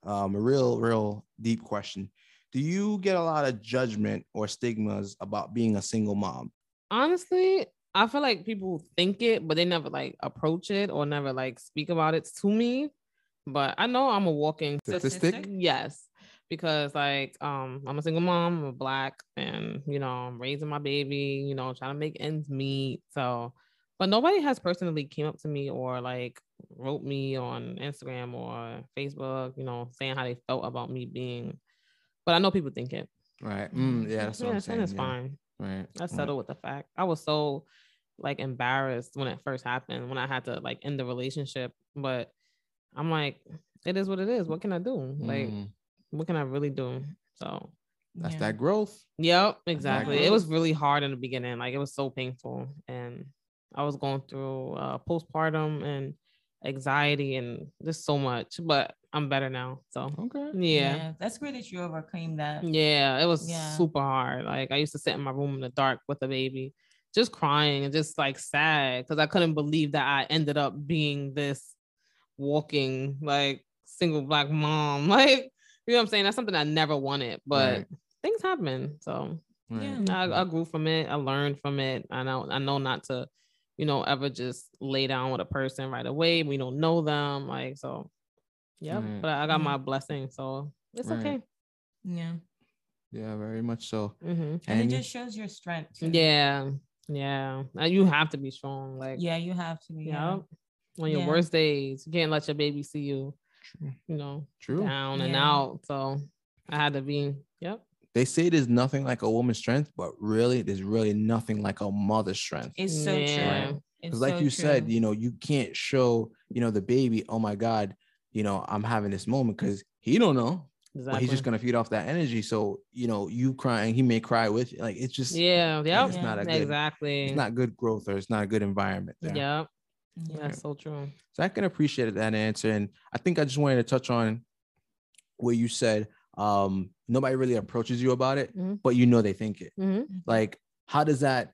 um, a real, real deep question. Do you get a lot of judgment or stigmas about being a single mom? Honestly, I feel like people think it, but they never like approach it or never like speak about it to me. But I know I'm a walking Statistic? Yes, because like um I'm a single mom, I'm a black, and you know I'm raising my baby, you know trying to make ends meet. So, but nobody has personally came up to me or like wrote me on Instagram or Facebook, you know, saying how they felt about me being. But I know people think it. Right. Mm, yeah, that's what yeah, I'm and saying. it's yeah. fine. Right. I right. settled with the fact. I was so like embarrassed when it first happened, when I had to like end the relationship. But I'm like, it is what it is. What can I do? Like, Mm, what can I really do? So, that's Yeah. that growth. yep, exactly. It was really hard in the beginning. Like, it was so painful. And I was going through uh, postpartum and anxiety and just so much. But I'm better now. So, Okay. yeah. That's great that you overcame that. Yeah, it was Yeah. super hard. Like I used to sit in my room in the dark with a baby, just crying and just like sad because I couldn't believe that I ended up being this walking like single black mom. Like, you know what I'm saying? That's something I never wanted, but Right. things happen. So Right. Yeah. I, I grew from it. I learned from it. I know I know not to, you know, ever just lay down with a person right away. We don't know them. Like so. Yep. Right. But I got my blessing. So it's Right. okay. Yeah. Yeah, very much so. hmm And And it just shows your strength. too. Yeah, yeah. Uh, You have to be strong. Like, Yeah, you have to be. yeah. Yeah. On your Yeah. worst days, you can't let your baby see you, you know, True. down and out. So I had to be. Yep. They say there's nothing like a woman's strength, but really, there's really nothing like a mother's strength. It's so Yeah. true. It's Because, like so you said, you know, you can't show, you know, the baby, oh my God, you know, I'm having this moment because he don't know, Exactly. but he's just gonna feed off that energy. So, you know, you crying, he may cry with you. Like it's just, Yeah. Yep. it's not a good, exactly. it's not good growth or it's not a good environment. There. Yep. Yeah. That's so true. So I can appreciate that answer. And I think I just wanted to touch on where you said um nobody really approaches you about it, Mhm. but you know they think it. hmm Like, how does that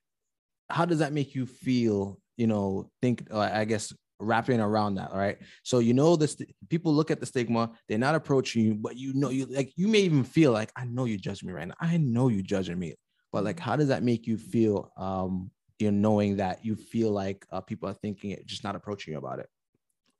how does that make you feel? You know, think uh, I guess wrapping around that, right? So you know this people look at the stigma, they're not approaching you, but you know you like you may even feel like I know you judge me right now. I know you're judging me. But like how does that make you feel um you know knowing that you feel like uh, people are thinking it just not approaching you about it?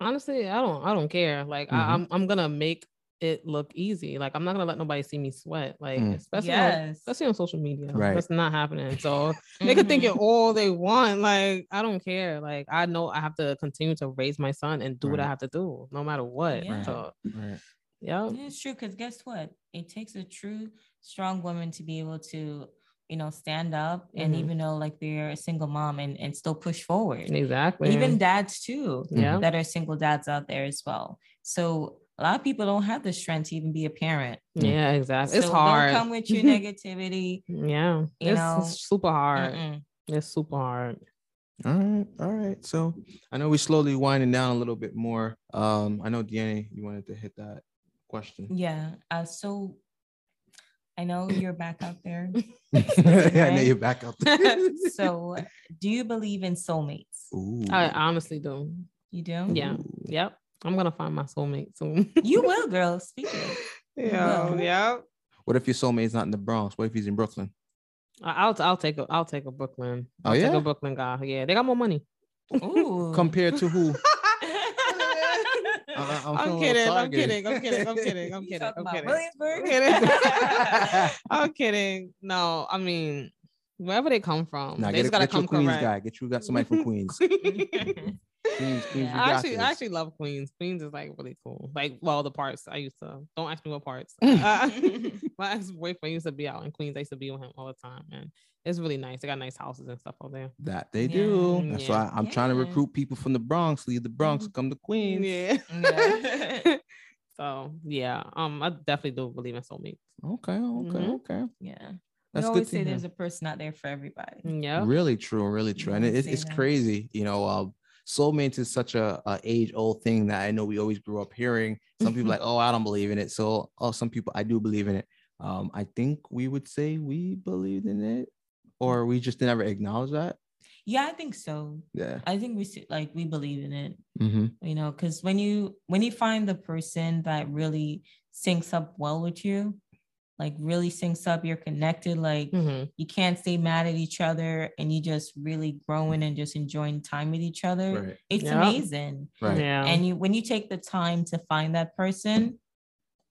Honestly, I don't I don't care. Like Mhm. I, I'm I'm gonna make it look easy. Like I'm not gonna let nobody see me sweat. Like Mm. especially on, especially on social media. Right. That's not happening. So they could think it Mhm. all they want. Like I don't care. Like I know I have to continue to raise my son and do what I have to do, no matter what. Yeah. So Right. yeah. It's true because guess what? It takes a true, strong woman to be able to, you know, stand up and Mhm. even though like they're a single mom and, and still push forward. Exactly. Even dads too, yeah. that are single dads out there as well. So a lot of people don't have the strength to even be a parent. Yeah, exactly. It's hard. Don't come with your negativity. yeah. You it's, know, it's super hard. Mm-mm. It's super hard. All right, all right. So I know we're slowly winding down a little bit more. Um, I know Deanna, you wanted to hit that question. Yeah. Uh, so I know you're back out there. yeah, I know you're back out there. So do you believe in soulmates? Ooh. I honestly do. You do? Yeah. Ooh. Yep. I'm gonna find my soulmate soon. You will, girl. Speak yeah. Oh, yeah. What if your soulmate's not in the Bronx? What if he's in Brooklyn? I- I'll I'll take a I'll take a Brooklyn. Oh, I'll take yeah? a Brooklyn guy. Yeah, they got more money. Ooh. Compared to who? I- I'm feeling a I'm kidding. I'm kidding. I'm kidding. I'm kidding. I'm kidding. I'm kidding. Williamsburg? I'm kidding. I'm kidding. No, I mean wherever they come from, Nah, they just a, gotta get your come Queens correct. guy. Get you got somebody from Queens. Queens, Queens, Yeah. I got actually, this. I actually love Queens. Queens is like really cool. Like, well, the parts I used to. Don't ask me what parts. Uh, my ex boyfriend used to be out in Queens. I used to be with him all the time, and it's really nice. They got nice houses and stuff over there. that they Yeah. do. That's Yeah. why I'm trying to recruit people from the Bronx, leave the Bronx, come to Queens. Yeah. Yeah. so yeah, um, I definitely do believe in soulmates. Okay, okay, Mhm. okay. yeah. That's we good always to say there's a person out there for everybody. Yeah. Really true, really true. And it, it's, it's crazy, you know. Uh, soulmates is such a, a age old thing that I know we always grew up hearing. Some people like, oh, I don't believe in it. So, oh, some people I do believe in it. Um, I think we would say we believed in it, or we just never acknowledge that. Yeah, I think so. Yeah. I think we like we believe in it. Mm-hmm. You know, because when you when you find the person that really syncs up well with you, like really syncs up, you're connected. Like Mhm. you can't stay mad at each other, and you just really growing and just enjoying time with each other. Right. It's Yeah. amazing. Right. Yeah. and you when you take the time to find that person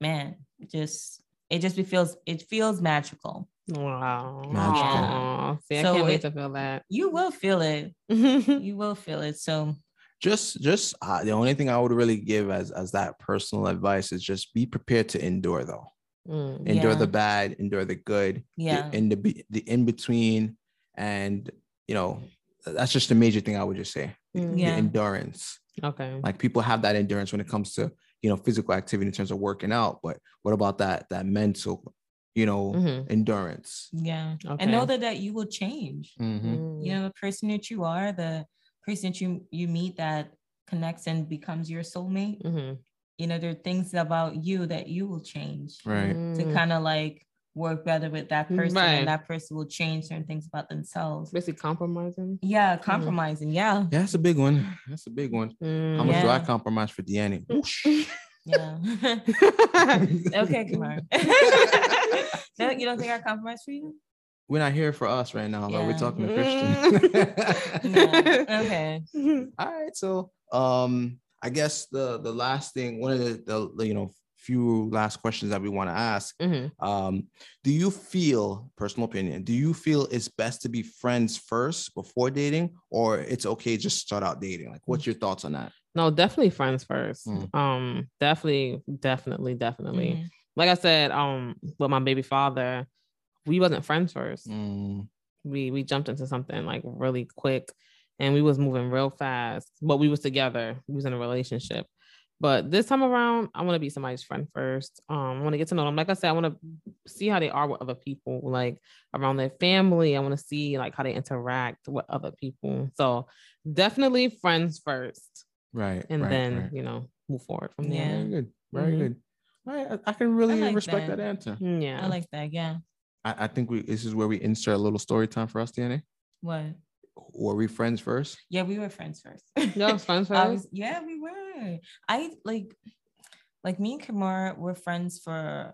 man it just it just feels it feels magical wow. Magical. Aw. See, I So can't wait it- to feel that. you will feel it you will feel it so Just, just uh, the only thing I would really give as as that personal advice is just be prepared to endure, though. Mm. Endure Yeah. the bad, endure the good, the- Yeah. in the the in between, and you know, that's just a major thing I would just say. Mm. the Yeah. endurance. Okay. Like people have that endurance when it comes to you know physical activity in terms of working out, but what about that that mental, you know, Mhm. endurance? yeah Okay. and know that that you will change Mhm. Mm. you know the person that you are the person that you you meet that connects and becomes your soulmate Mhm. You know there are things about you that you will change Right. to Mm. kind of like work better with that person Right. and that person will change certain things about themselves Basically compromising. yeah compromising yeah Yeah, that's a big one. That's a big one. How Mm. much do I compromise for Deanne? Whoosh. yeah okay Kamar. no, you don't think I compromise for you We're not here for us right now. Though. We're talking to Chrystian. yeah. okay All right. So um I guess the the last thing, one of the, the, the, you know few last questions that we want to ask. Mhm. Um, do you feel, personal opinion, do you feel it's best to be friends first before dating, or it's okay just start out dating? Like, what's your thoughts on that? No, definitely friends first. Mm. Um, definitely, definitely, definitely. Mhm. Like I said, um, with my baby father, we wasn't friends first. Mm, We we jumped into something like really quick, and we was moving real fast. But we was together. We was in a relationship. But this time around, I want to be somebody's friend first. Um, I want to get to know them. Like I said, I want to see how they are with other people, like around their family. I want to see like how they interact with other people. So definitely friends first right. and right, then right. you know move forward from Yeah. very good. Very Mhm. good. I, I can really like respect that. that. answer. Mm, Yeah. I like that. Yeah. I, I think we this is where we insert a little story time for us, DNA. What? Were we friends first? Yeah, we were friends first. Y'all was friends I first? was, yeah, we were. I like, like me and Kamar were friends for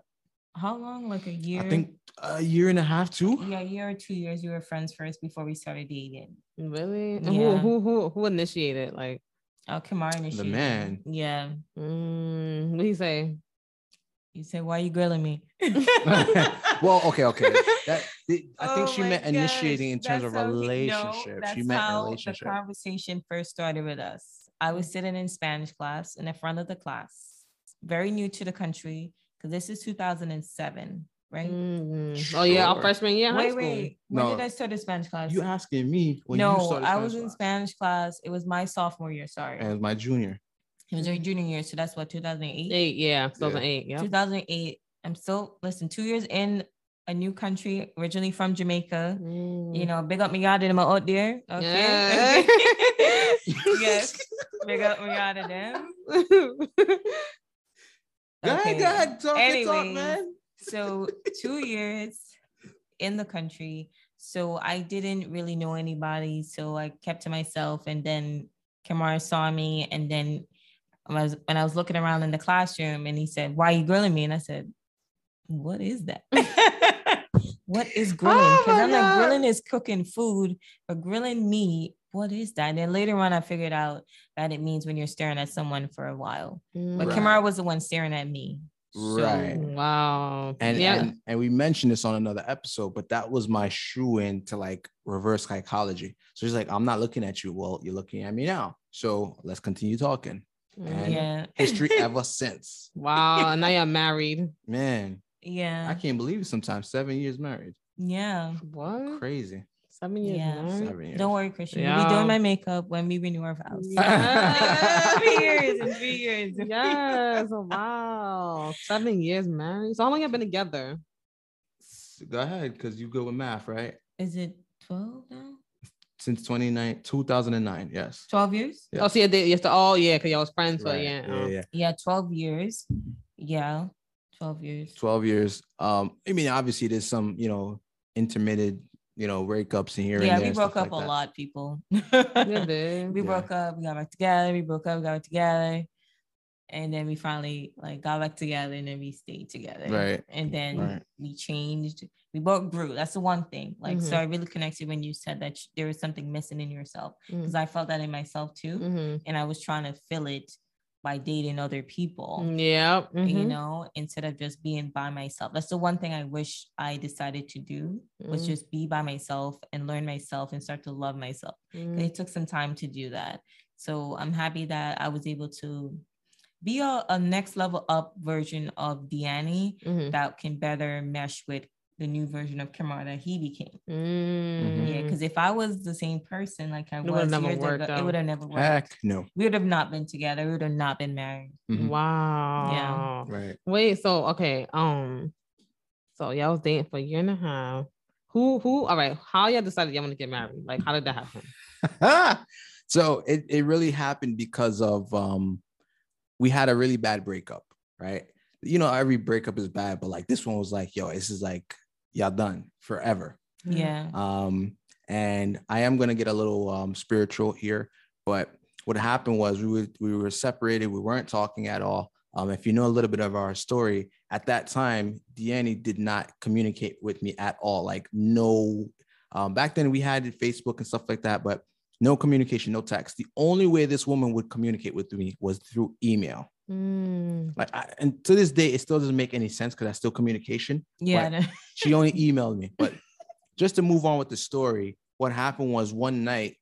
how long? Like a year. I think a year and a half too. Yeah, a year or two years. We were friends first before we started dating. Really? Yeah. Who, who who who initiated? Like, Oh, Kamar initiated. The man. Yeah. mm, what you say? You say, "Why are you grilling me?" well, okay, okay. That the- I think Oh she my meant initiating in gosh, terms of that's how he- no, relationship. she meant how relationship. The conversation first started with us. I was sitting in Spanish class in the front of the class, very new to the country because this is 2007, right? Mhm. Oh yeah, our freshman year in high wait, school. wait. When No. did I start a Spanish class? You asking me when you no, I was Spanish in class. Spanish class. It was my sophomore year. Sorry, and it was my junior. it was your junior year. So that's what 2008. Eight, yeah, 2008. Yeah. 2008. I'm still listen. Two years in a new country, originally from Jamaica. Mm. You know, big up them out there. Okay. Yeah. yes. Big up of them. Go ahead, go ahead, talk talk, man. So two years in the country. So I didn't really know anybody. So I kept to myself. And then Kamara saw me. And then I was when I was looking around in the classroom and he said, Why are you grilling me? And I said, What is that? What is grilling? Oh Because my I'm like, grilling is cooking food, but grilling meat, what is that? And then later on, I figured out that it means when you're staring at someone for a while. But Mm. Right. Kamara was the one staring at me. So- Right. Wow. And, yeah. and and we mentioned this on another episode, but that was my shoe in to like reverse psychology. So she's like, I'm not looking at you. Well, you're looking at me now. So let's continue talking. And yeah. history ever since. Wow. Now you're married. Man, I can't believe it sometimes. Seven years married. Yeah. What? Crazy. Seven years Yeah. married? Seven years. Don't worry, Chrystian. We'll be doing my makeup when we renew our vows. Yeah. three years in three years. Yes. Oh, wow. Seven years married. So how long you been together? Go ahead, because you good with math, right? Is it 12 now? Since 29, 2009. Yes. 12 years? Yeah. Oh, so you did yes. Oh, yeah, because y'all was friends for Right, yeah. yeah, uh, yeah. Yeah, 12 years. Yeah. 12 years. 12 years. Um, I mean, obviously there's some, you know, intermittent, you know, breakups in here. Yeah, and we broke up like a that. lot, people. We Yeah. broke up, we got back together, we broke up, we got back together. And then we finally like got back together and then we stayed together. Right. And then Right. we changed. We both grew. That's the one thing. Like, so Mhm. I really connected when you said that there was something missing in yourself Mm. because I felt that in myself too. Mhm. And I was trying to fill it by dating other people, Yeah. you mhm. know, instead of just being by myself. That's the one thing I wish I decided to do was Mm. just be by myself and learn myself and start to love myself Mm. it took some time to do that. So I'm happy that I was able to be a, a next level up version of Deannie Mhm. that can better mesh with the new version of Kamar that he became. Mm. Yeah, because if I was the same person like I It was never years ago, worked it would have never worked. Heck no. We would have not been together. We would have not been married. Mhm. Wow. Yeah. Right. Wait, so okay. Um, so y'all was dating for a year and a half. Who who all right, how y'all decided y'all want to get married? Like how did that happen? so it, it really happened because of um we had a really bad breakup, right? You know, every breakup is bad, but like this one was like, yo, this is like y'all done forever. Yeah. Um, and I am gonna get a little um spiritual here, but what happened was we were we were separated, we weren't talking at all. Um, if you know a little bit of our story, at that time, Deanne did not communicate with me at all. Like no, um, back then we had Facebook and stuff like that, but no communication, no text. The only way this woman would communicate with me was through email. Mm. Like, I, and to this day, it still doesn't make any sense because that's still communication Yeah. she only emailed me. But just to move on with the story, what happened was one night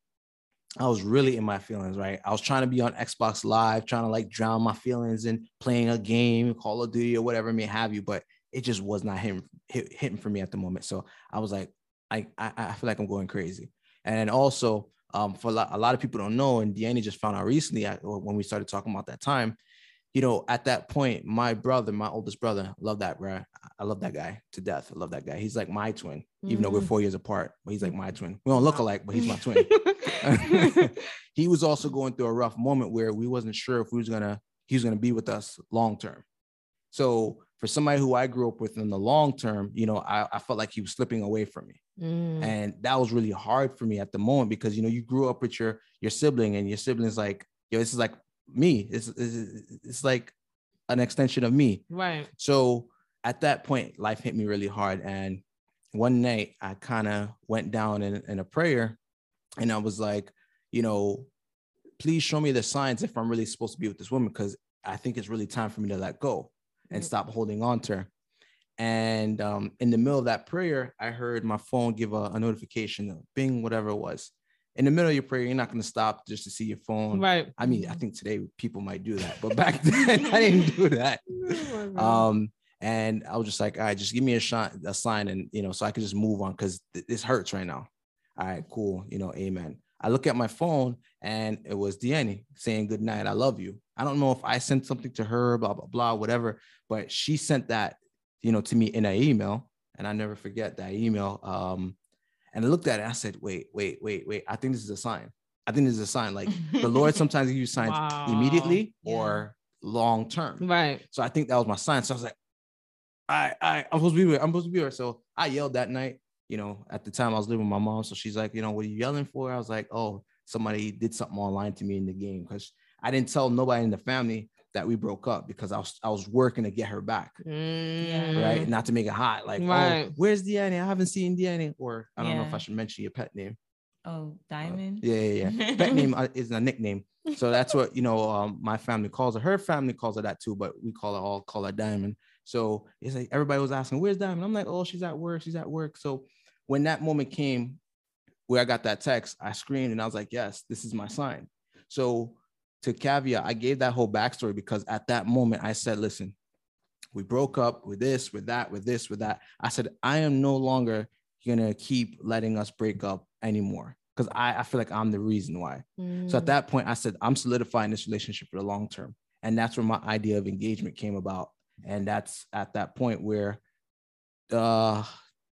I was really in my feelings, right? I was trying to be on Xbox Live, trying to like drown my feelings in playing a game, Call of Duty or whatever may have you, but it just was not hitting, hit, hitting for me at the moment. So I was like, I, I, I feel like I'm going crazy. And then also, um, for a lot, a lot of people don't know, and Deanne just found out recently I, when we started talking about that time, you know, at that point, my brother, my oldest brother, love that, bro. I love that guy to death. I love that guy. He's like my twin, even though we're Mm. four years apart, but he's like my twin. We don't look alike, but he's my twin. he was also going through a rough moment where we wasn't sure if we was gonna he was gonna be with us long term. So for somebody who I grew up with in the long term, you know, I, I felt like he was slipping away from me. Mm. and that was really hard for me at the moment because you know you grew up with your your sibling and your siblings like yo this is like me it's it's, it's like an extension of me right. so at that point life hit me really hard and one night i kind of went down in, in a prayer and i was like you know please show me the signs if i'm really supposed to be with this woman because i think it's really time for me to let go and Mm. stop holding on to her and um, in the middle of that prayer, I heard my phone give a, a notification, bing, whatever it was. In the middle of your prayer, you're not going to stop just to see your phone. Right. I mean, I think today people might do that, but back then I didn't do that. Oh Um, and I was just like, all right, just give me a shot, a sign, and you know, so I could just move on because th- this hurts right now. All right, cool. You know, amen. I look at my phone and it was Deanne saying good night. I love you. I don't know if I sent something to her, blah, blah, blah, whatever, but she sent that, you know, to me in an email. And I never forget that email. Um, and I looked at it and I said, wait, wait, wait, wait. I think this is a sign. I think this is a sign. Like the Lord sometimes gives you signs Wow. immediately Yeah. or long term. Right. So I think that was my sign. So I was like, I, I, I'm supposed to be with, I'm supposed to be with her. So I yelled that night. You know, at the time I was living with my mom. So she's like, you know, what are you yelling for? I was like, oh, somebody did something online to me in the game because I didn't tell nobody in the family that we broke up because I was I was working to get her back. Mm. Right. Not to make it hot. Like, Right. oh, where's Deanna? I haven't seen Deanna. Or I don't know if I should mention your pet name. oh, Diamond. Yeah, yeah, yeah. Pet name uh, is a nickname. So that's what you know. Um, my family calls her. Her family calls her that too, but we call her all call her Diamond. So it's like everybody was asking, "Where's Diamond?" I'm like, "Oh, she's at work. She's at work." So when that moment came, where I got that text, I screamed and I was like, "Yes, this is my sign." So to caveat, I gave that whole backstory because at that moment I said, "Listen, we broke up with this, with that, with this, with that." I said, "I am no longer gonna keep letting us break up anymore." Because I, I feel like I'm the reason why. Mm. So at that point, I said, I'm solidifying this relationship for the long term. And that's where my idea of engagement came about. And that's at that point where uh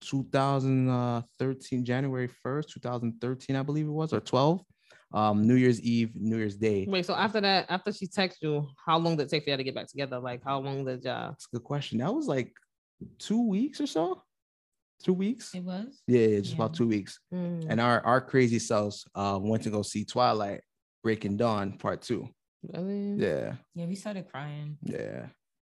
2013, January 1st, 2013, I believe it was, or 12, um, New Year's Eve, New Year's Day. Wait, so after that, after she texted you, how long did it take for you to get back together? Like, how long did y'all? That's a good question. That was like two weeks or so. Two weeks. It was. Yeah, yeah, just about two weeks. Mm. And our our crazy selves uh went to go see Twilight Breaking Dawn Part Two. Really? Yeah, Yeah, we started crying. yeah.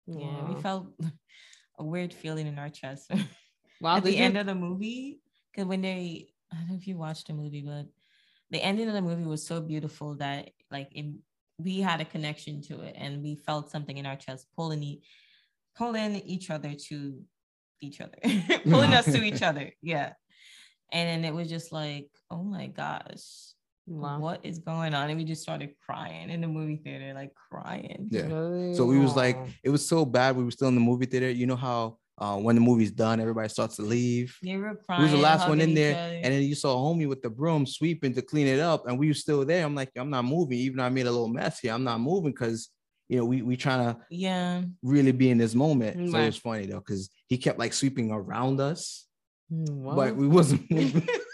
Yeah, Wow. we felt a weird feeling in our chest Wow, at did the you- end of the movie. Because when they, I don't know if you watched the movie, but the ending of the movie was so beautiful that like it, we had a connection to it, and we felt something in our chest pulling e- pulling each other to each other, pulling us to each other. Yeah, and then it was just like, oh my gosh. Wow. What is going on? And we just started crying in the movie theater, like crying. Yeah. Really? So we was like, it was so bad. We were still in the movie theater. You know how uh, when the movie's done, everybody starts to leave. They were We crying. was the last one in there, other. and then you saw homie with the broom sweeping to clean it up, and we were still there. I'm like, I'm not moving, even though I made a little mess here. I'm not moving because you know we we trying to yeah, really be in this moment. So it was funny though, because he kept like sweeping around us, Mm, but we wasn't moving.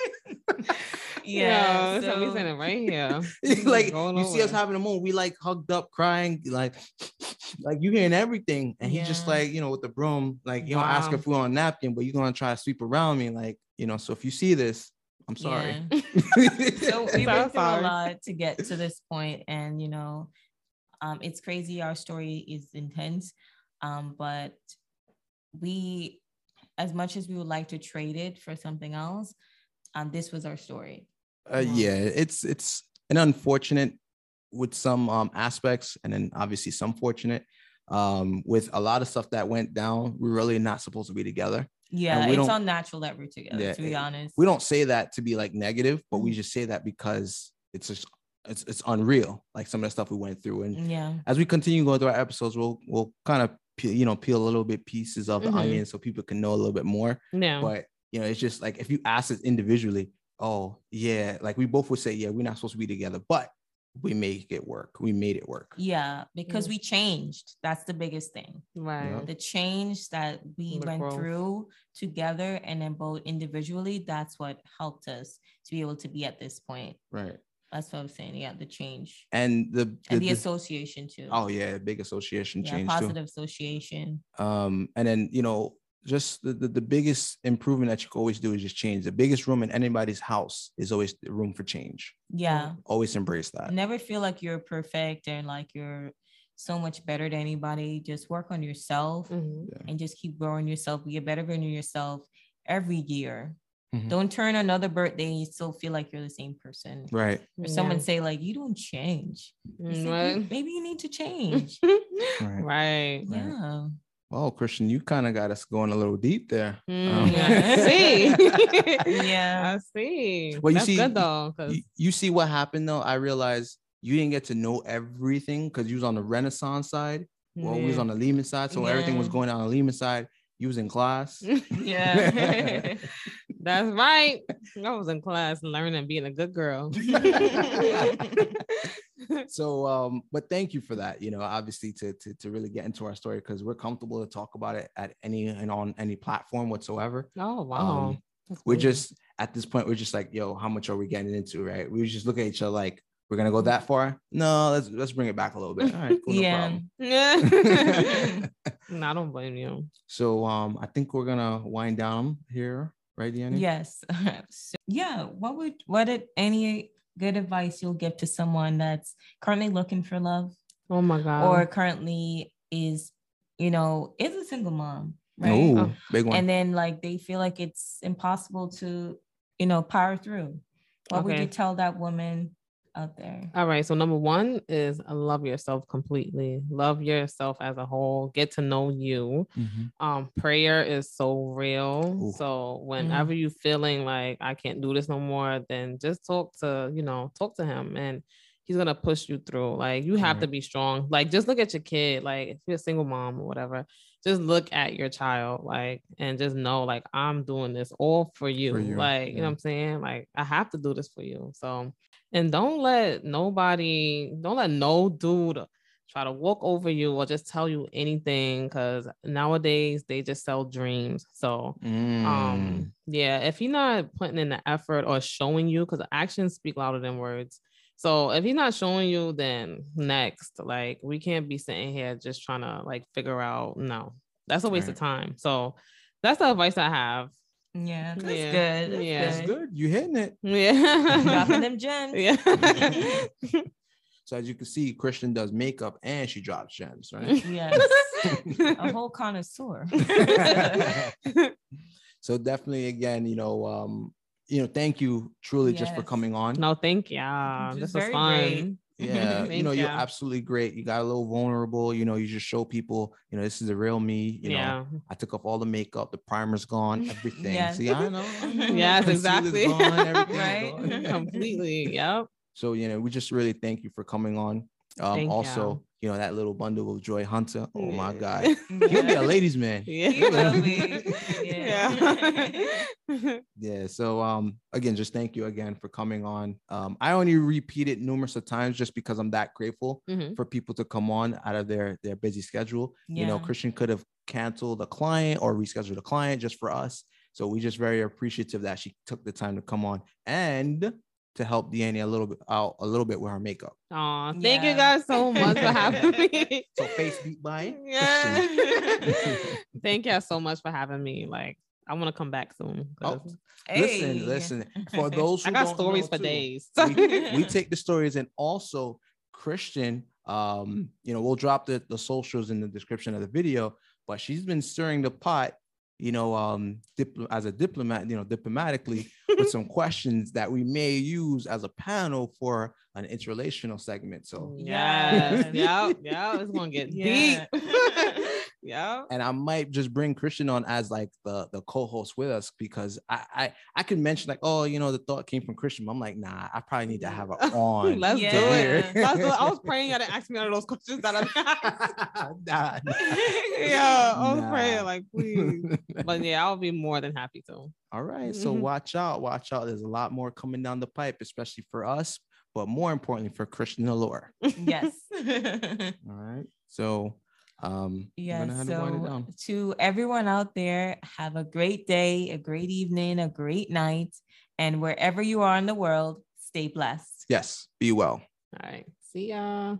yeah. so we so- sitting right here. like you see us having a moment, we like hugged up, crying, like like you hearing everything, and he just like you know with the broom, like you don't ask if we're on a napkin, but you're gonna try to sweep around me, like you know. So if you see this, I'm sorry. so we So went through a lot to get to this point and you know um it's crazy our story is intense um but we as much as we would like to trade it for something else um this was our story uh, yeah, it's it's an unfortunate with some um aspects, and then obviously some fortunate. Um, with a lot of stuff that went down, we're really not supposed to be together. yeah we it's unnatural that we're together Yeah, to be honest We don't say that to be like negative, but Mm-hmm. we just say that because it's just it's it's unreal, like some of the stuff we went through, and yeah as we continue going through our episodes, we'll we'll kind of peel, you know peel a little bit pieces of the Mhm. onion so people can know a little bit more. No. But you know, it's just like if you ask us individually, oh yeah, like we both would say, yeah, we're not supposed to be together, but we make it work. We made it work. yeah because Mm. we changed that's the biggest thing right. the change that we The went growth. through together and then both individually that's what helped us to be able to be at this point Right. that's what i'm saying yeah the change And the, and the the- association too oh yeah, big association yeah change positive association. Um, and then you know just the, the, the biggest improvement that you can always do is just change. The biggest room in anybody's house is always room for change. Yeah. Always embrace that. Never feel like you're perfect and like you're so much better than anybody. Just work on yourself Mhm. and just keep growing yourself. Be a better version of yourself every year. Mhm. Don't turn another birthday and you still feel like you're the same person. Right. Or someone say like you don't change. You Mm, say, Maybe you need to change. Right. right. yeah. Well, Chrystian, you kind of got us going a little deep there. Mm, Um, I see. Yeah. I see. Well, you That's see- good though. 'cause- you, you see what happened though? I realized you didn't get to know everything because you was on the Renaissance side. Well, we was on the Lehman side, so everything was going on the Lehman side. You was in class. Yeah. That's right. I was in class learning being a good girl. so um but thank you for that you know obviously to to, to really get into our story because we're comfortable to talk about it at any and on any platform whatsoever oh wow. Um, we're cool. just at this point we're just like yo how much are we getting into right we just look at each other like we're gonna go that far no let's let's bring it back a little bit all right cool, no Yeah. problem. yeah. no, I don't blame you. so um i think we're gonna wind down here right Deanna? Yes. So, yeah. What would what did any good advice you'll give to someone that's currently looking for love Oh my god. or currently is, you know, is a single mom, right? Ooh, Oh. big one And then like they feel like it's impossible to, you know, power through. What would you tell that woman out there? All right. So number one is love yourself completely. Love yourself as a whole. Get to know you. Mhm. Um, prayer is so real. Ooh. So whenever you feeling like I can't do this no more, then just talk to, you know, talk to him and he's gonna push you through. Like you have to be strong. Like just look at your kid. Like if you're a single mom or whatever, just look at your child, like, and just know, like, I'm doing this all for you. you, Like, you know what I'm saying? Like, I have to do this for you. So and don't let nobody, don't let no dude try to walk over you or just tell you anything because nowadays they just sell dreams. So Mm. um yeah, if you're not putting in the effort or showing you, because actions speak louder than words. So if he's not showing you, then next, like we can't be sitting here just trying to like figure out. No, that's a waste of time. So that's the advice I have. Yeah, that's Yeah. good. That's Yeah. That's good. You hitting it. Yeah. Dropping them gems. yeah. So as you can see, Chrystian does makeup and she drops gems, right? Yes. a whole connoisseur. so definitely again, you know, um, you know, thank you truly just for coming on. no, thank y'all. Which This is was fun. great. Yeah, you know, you're ya. absolutely great. You got a little vulnerable, you know, you just show people, you know, this is the real me. You yeah. know, I took off all the makeup, the primer's gone, everything. Yes. See, I know. Yes, exactly. gone, Right? Completely. Yep. So, you know, we just really thank you for coming on. Um, Thank also, y'all. you know, that little bundle of Joy Hunter. Oh my Yeah. God. He'll be a ladies' man. Yeah. He. Yeah. Yeah. So um again, just thank you again for coming on. Um, I only repeat it numerous of times just because I'm that grateful Mhm. for people to come on out of their their busy schedule. You know, Chrystian could have canceled a client or rescheduled a client just for us. So we just very appreciative that she took the time to come on and to help Deanne a little bit out a little bit with her makeup. Aw, thank you guys so much for having me. So face beat by Chrystian. Yeah. thank you so much for having me. Like, I want to come back soon. Oh, Hey. Listen, listen. For those who I got don't stories know for too, days. we, we take the stories and also Chrystian, um, you know, we'll drop the, the socials in the description of the video, but she's been stirring the pot, you know, um, dipl- as a diplomat, you know, diplomatically with some questions that we may use as a panel for an interrelational segment. So, Yes. Yes. yeah. Yeah. It's gonna get Yeah. deep. yeah. and I might just bring Chrystian on as like the the co-host with us because I I, I can mention like, oh, you know, the thought came from Chrystian. but I'm like, nah, I probably need to have her on. Let's Yeah. do it. Weird. That's what- I was praying you had to ask me all of those questions that I Nah, nah. Yeah, I was Nah. praying like please. But yeah, I'll be more than happy to. All right. So watch out. Watch out. There's a lot more coming down the pipe, especially for us, but more importantly for Chrystian Alluree. yes. All right. So um we're Yeah. gonna have to wind it So to everyone out there, have a great day, a great evening, a great night, and wherever you are in the world, stay blessed. Yes, be well. All right. See ya.